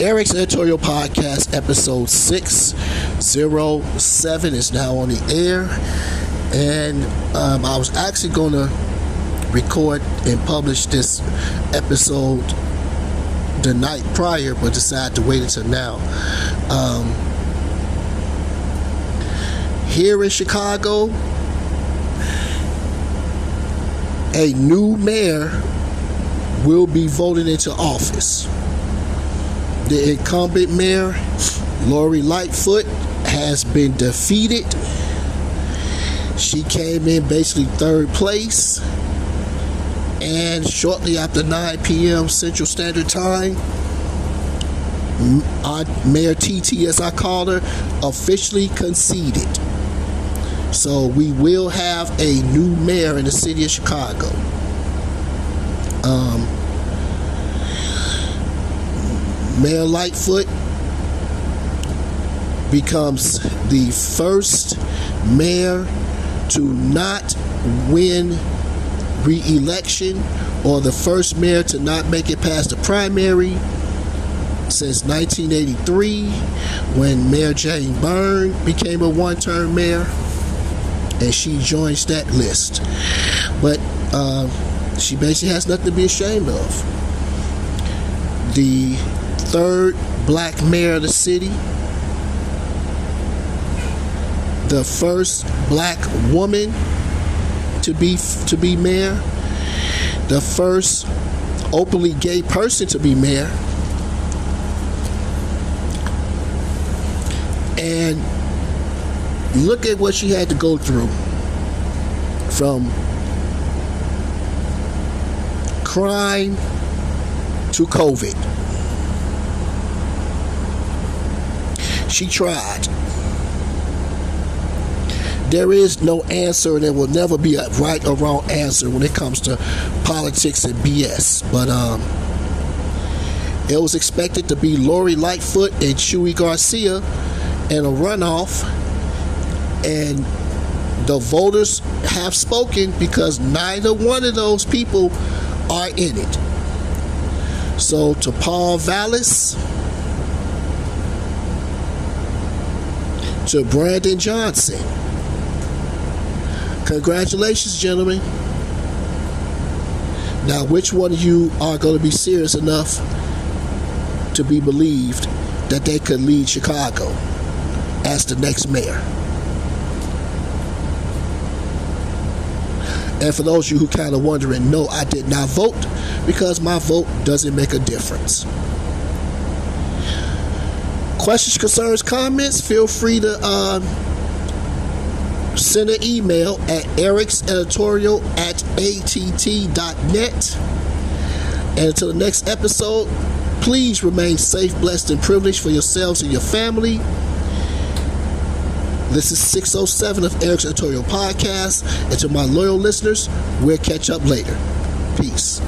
Eric's editorial podcast, episode 607, is now on the air. And um, I was actually going to record and publish this episode the night prior, but decided to wait until now. Um, here in Chicago, a new mayor will be voted into office. The incumbent mayor, Lori Lightfoot, has been defeated. She came in basically third place. And shortly after 9 p.m. Central Standard Time, Mayor TT, as I call her, officially conceded. So we will have a new mayor in the city of Chicago. Um, Mayor Lightfoot becomes the first mayor to not win re-election or the first mayor to not make it past the primary since 1983 when Mayor Jane Byrne became a one-term mayor and she joins that list. But uh, she basically has nothing to be ashamed of. The third black mayor of the city, the first black woman to be to be mayor, the first openly gay person to be mayor, and look at what she had to go through from crime to COVID. She tried. There is no answer, and there will never be a right or wrong answer when it comes to politics and BS. But um, it was expected to be Lori Lightfoot and Chuy Garcia in a runoff and the voters have spoken because neither one of those people are in it. So to Paul Vallas, to Brandon Johnson, congratulations, gentlemen. Now, which one of you are going to be serious enough to be believed that they could lead Chicago as the next mayor? And for those of you who kind of wondering, no, I did not vote because my vote doesn't make a difference. Questions, concerns, comments, feel free to uh, send an email at ericseditorial at att.net. And until the next episode, please remain safe, blessed, and privileged for yourselves and your family. This is 607 of Eric's Editorial Podcast. And to my loyal listeners, we'll catch up later. Peace.